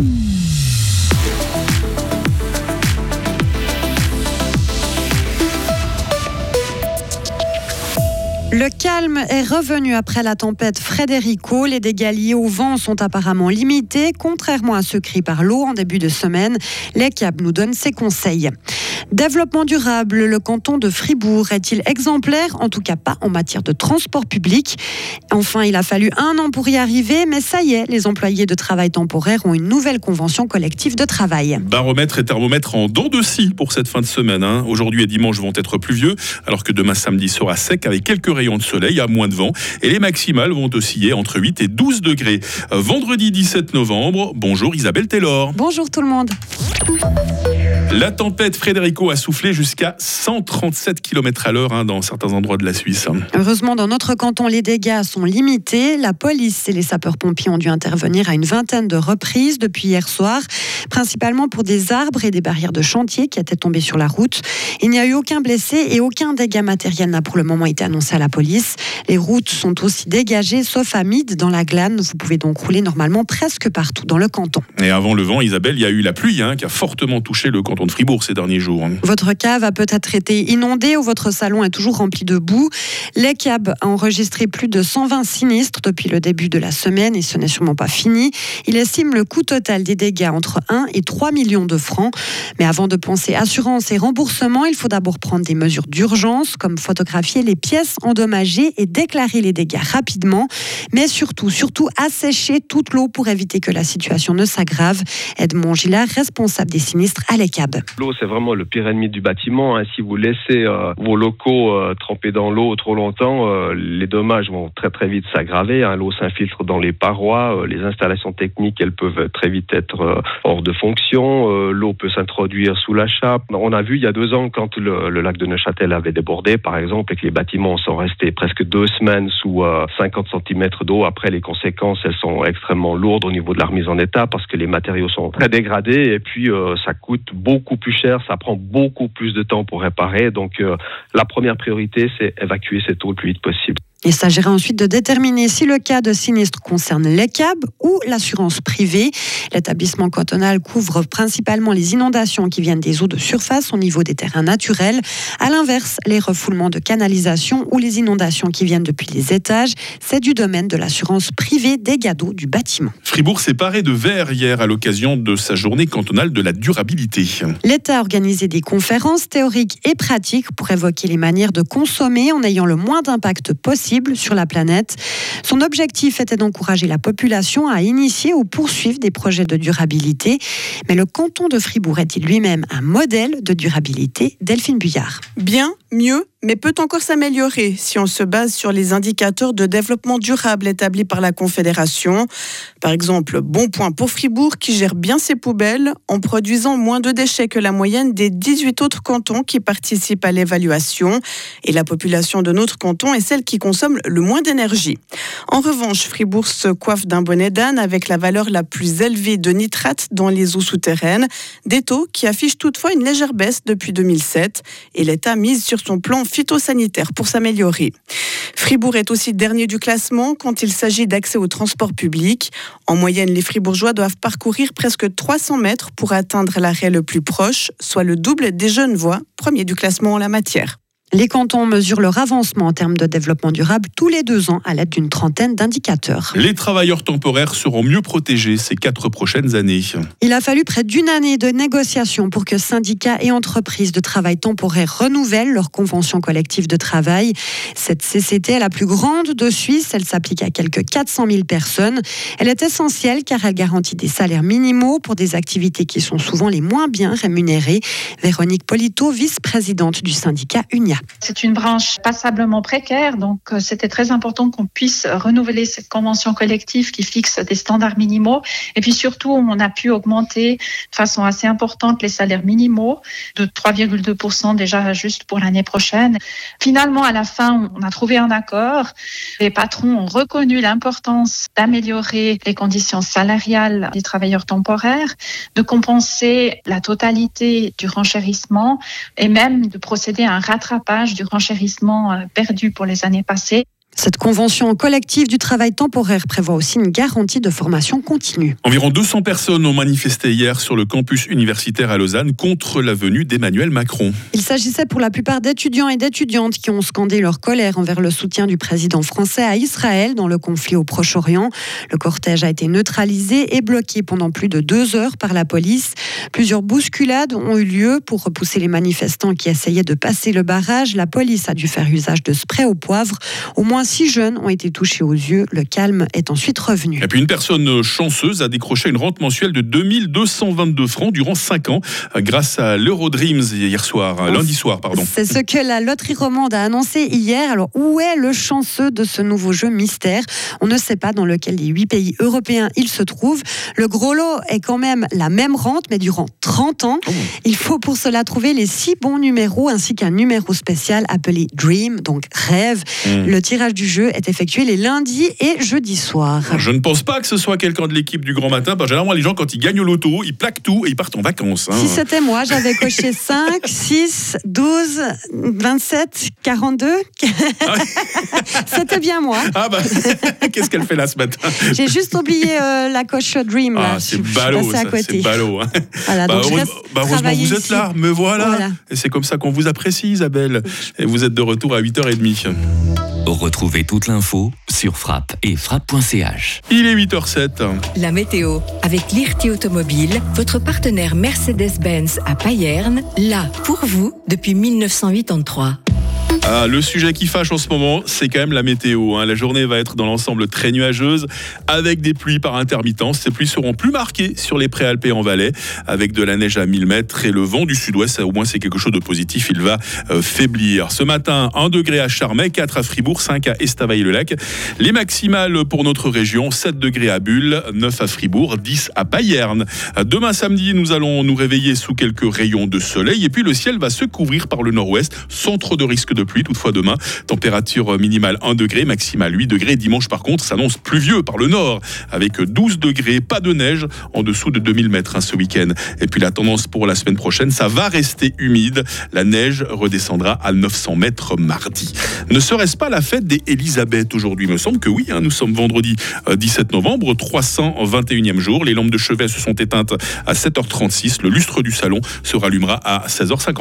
Mm. Le calme est revenu après la tempête Frédérico. Les dégâts liés au vent sont apparemment limités, contrairement à ceux créés par l'eau en début de semaine. Les CAB nous donne ses conseils. Développement durable, le canton de Fribourg est-il exemplaire? En tout cas pas en matière de transport public. Enfin, il a fallu un an pour y arriver, mais ça y est, les employés de travail temporaire ont une nouvelle convention collective de travail. Baromètre et thermomètre en dents de scie pour cette fin de semaine. Hein. Aujourd'hui et dimanche vont être pluvieux, alors que demain samedi sera sec avec quelques rayons de soleil à moins de vent. Et les maximales vont osciller entre 8 et 12 degrés. Vendredi 17 novembre, bonjour Isabelle Taylor. Bonjour tout le monde. La tempête Frédérico a soufflé jusqu'à 137 km à l'heure hein, dans certains endroits de la Suisse. Heureusement, dans notre canton, les dégâts sont limités. La police et les sapeurs-pompiers ont dû intervenir à une vingtaine de reprises depuis hier soir, principalement pour des arbres et des barrières de chantier qui étaient tombés sur la route. Il n'y a eu aucun blessé et aucun dégât matériel n'a pour le moment été annoncé à la police. Les routes sont aussi dégagées, sauf à Mide, dans la Glane. Vous pouvez donc rouler normalement presque partout dans le canton. Et avant le vent, Isabelle, il y a eu la pluie hein, qui a fortement touché le canton de Fribourg ces derniers jours. Hein. Votre cave a peut-être été inondée ou votre salon est toujours rempli de boue. Les CAB a enregistré plus de 120 sinistres depuis le début de la semaine et ce n'est sûrement pas fini. Il estime le coût total des dégâts entre 1 et 3 millions de francs. Mais avant de penser assurance et remboursement, il faut d'abord prendre des mesures d'urgence comme photographier les pièces endommagées et déclarer les dégâts rapidement. Mais surtout, surtout assécher toute l'eau pour éviter que la situation ne s'aggrave. Edmond Gillard, responsable des sinistres à l'ECAB. L'eau, c'est vraiment le pire ennemi du bâtiment. Hein. Si vous laissez euh, vos locaux euh, tremper dans l'eau trop longtemps, euh, les dommages vont très très vite s'aggraver. Hein. L'eau s'infiltre dans les parois, les installations techniques, elles peuvent très vite être hors de fonction. L'eau peut s'introduire sous la chape. On a vu il y a deux ans quand le, le, lac de Neuchâtel avait débordé, par exemple, et que les bâtiments sont restés presque deux semaines sous 50 cm d'eau. Après, les conséquences, elles sont extrêmement lourdes au niveau de la remise en état parce que les matériaux sont très dégradés et puis ça coûte beaucoup plus cher, ça prend beaucoup plus de temps pour réparer. Donc euh, la première priorité, c'est évacuer cette eau le plus vite possible. Il s'agira ensuite de déterminer si le cas de sinistre concerne l'ECAB ou l'assurance privée. L'établissement cantonal couvre principalement les inondations qui viennent des eaux de surface au niveau des terrains naturels. À l'inverse, les refoulements de canalisation ou les inondations qui viennent depuis les étages, c'est du domaine de l'assurance privée des d'eau du bâtiment. Fribourg s'est paré de verre hier à l'occasion de sa journée cantonale de la durabilité. L'État a organisé des conférences théoriques et pratiques pour évoquer les manières de consommer en ayant le moins d'impact possible sur la planète. Son objectif était d'encourager la population à initier ou poursuivre des projets de durabilité. Mais le canton de Fribourg est-il lui-même un modèle de durabilité? Delphine Buyard. Bien, mieux mais peut encore s'améliorer si on se base sur les indicateurs de développement durable établis par la Confédération. Par exemple, bon point pour Fribourg qui gère bien ses poubelles en produisant moins de déchets que la moyenne des 18 autres cantons qui participent à l'évaluation. Et la population de notre canton est celle qui consomme le moins d'énergie. En revanche, Fribourg se coiffe d'un bonnet d'âne avec la valeur la plus élevée de nitrate dans les eaux souterraines, des taux qui affichent toutefois une légère baisse depuis 2007. Et l'État mise sur son plan phytosanitaire pour s'améliorer. Fribourg est aussi dernier du classement quand il s'agit d'accès au transport public. En moyenne, les Fribourgeois doivent parcourir presque 300 mètres pour atteindre l'arrêt le plus proche, soit le double des jeunes voies, premier du classement en la matière. Les cantons mesurent leur avancement en termes de développement durable tous les deux ans à l'aide d'une trentaine d'indicateurs. Les travailleurs temporaires seront mieux protégés ces quatre prochaines années. Il a fallu près d'une année de négociations pour que syndicats et entreprises de travail temporaire renouvellent leur convention collective de travail. Cette CCT est la plus grande de Suisse. Elle s'applique à quelques 400 000 personnes. Elle est essentielle car elle garantit des salaires minimaux pour des activités qui sont souvent les moins bien rémunérées. Véronique Polito, vice-présidente du syndicat UNIA. C'est une branche passablement précaire, donc euh, c'était très important qu'on puisse renouveler cette convention collective qui fixe des standards minimaux. Et puis surtout, on a pu augmenter de façon assez importante les salaires minimaux de 3,2% déjà juste pour l'année prochaine. Finalement, à la fin, on a trouvé un accord. Les patrons ont reconnu l'importance d'améliorer les conditions salariales des travailleurs temporaires, de compenser la totalité du renchérissement et même de procéder à un rattrapage du renchérissement euh, perdu pour les années passées. Cette convention collective du travail temporaire prévoit aussi une garantie de formation continue. Environ 200 personnes ont manifesté hier sur le campus universitaire à Lausanne contre la venue d'Emmanuel Macron. Il s'agissait pour la plupart d'étudiants et d'étudiantes qui ont scandé leur colère envers le soutien du président français à Israël dans le conflit au Proche-Orient. Le cortège a été neutralisé et bloqué pendant plus de deux heures par la police. Plusieurs bousculades ont eu lieu pour repousser les manifestants qui essayaient de passer le barrage. La police a dû faire usage de spray au poivre. Au moins six jeunes ont été touchés aux yeux. Le calme est ensuite revenu. Et puis une personne chanceuse a décroché une rente mensuelle de 2222 francs durant 5 ans grâce à l'Eurodreams hier soir, lundi soir, pardon. C'est ce que la loterie romande a annoncé hier. Alors où est le chanceux de ce nouveau jeu mystère? On ne sait pas dans lequel des huit pays européens il se trouve. Le gros lot est quand même la même rente, mais durant 30 ans. Oh. Il faut pour cela trouver les six bons numéros ainsi qu'un numéro spécial appelé Dream, donc rêve. Mm. Le tirage du jeu est effectué les lundis et jeudis soirs. Je ne pense pas que ce soit quelqu'un de l'équipe du grand matin. Parce que généralement, les gens, quand ils gagnent au loto, ils plaquent tout et ils partent en vacances. hein. Si c'était moi, j'avais coché 5, 6, 12, 27, 42. C'était bien moi. Ah bah, qu'est-ce qu'elle fait là ce matin? J'ai juste oublié euh, la coche Dream. Ah, c'est ballot, c'est ballot. hein. Voilà, Bah, donc bah, heureusement vous êtes ici. là, me voilà. Voilà. Et c'est comme ça qu'on vous apprécie, Isabelle. Et vous êtes de retour à 8h30. Retrouvez toute l'info sur frappe et frappe.ch. Il est 8h07. La météo avec Lirti Automobile, votre partenaire Mercedes-Benz à Payerne, là pour vous depuis 1983. Ah, le sujet qui fâche en ce moment, c'est quand même la météo. hein. La journée va être dans l'ensemble très nuageuse, avec des pluies par intermittence. Ces pluies seront plus marquées sur les préalpes en Valais, avec de la neige à 1000 mètres et le vent du sud-ouest. Au moins, c'est quelque chose de positif. Il va euh, faiblir. Ce matin, 1 degré à Charmey, 4 à Fribourg, 5 à Estavayer-le-Lac. Les maximales pour notre région, 7 degrés à Bulle, 9 à Fribourg, 10 à Payerne. Demain samedi, nous allons nous réveiller sous quelques rayons de soleil et puis le ciel va se couvrir par le nord-ouest sans trop de risque de pluie. Toutefois, demain, température minimale 1 degré, maximale 8 degrés. Dimanche, par contre, s'annonce pluvieux par le nord avec 12 degrés, pas de neige en dessous de 2000 mètres hein, ce week-end. Et puis la tendance pour la semaine prochaine, ça va rester humide. La neige redescendra à 900 mètres mardi. Ne serait-ce pas la fête des Élisabeth aujourd'hui? Il me semble que oui. hein. nous sommes vendredi euh, 17 novembre, 321e jour. Les lampes de chevet se sont éteintes à 7h36. Le lustre du salon se rallumera à 16h50.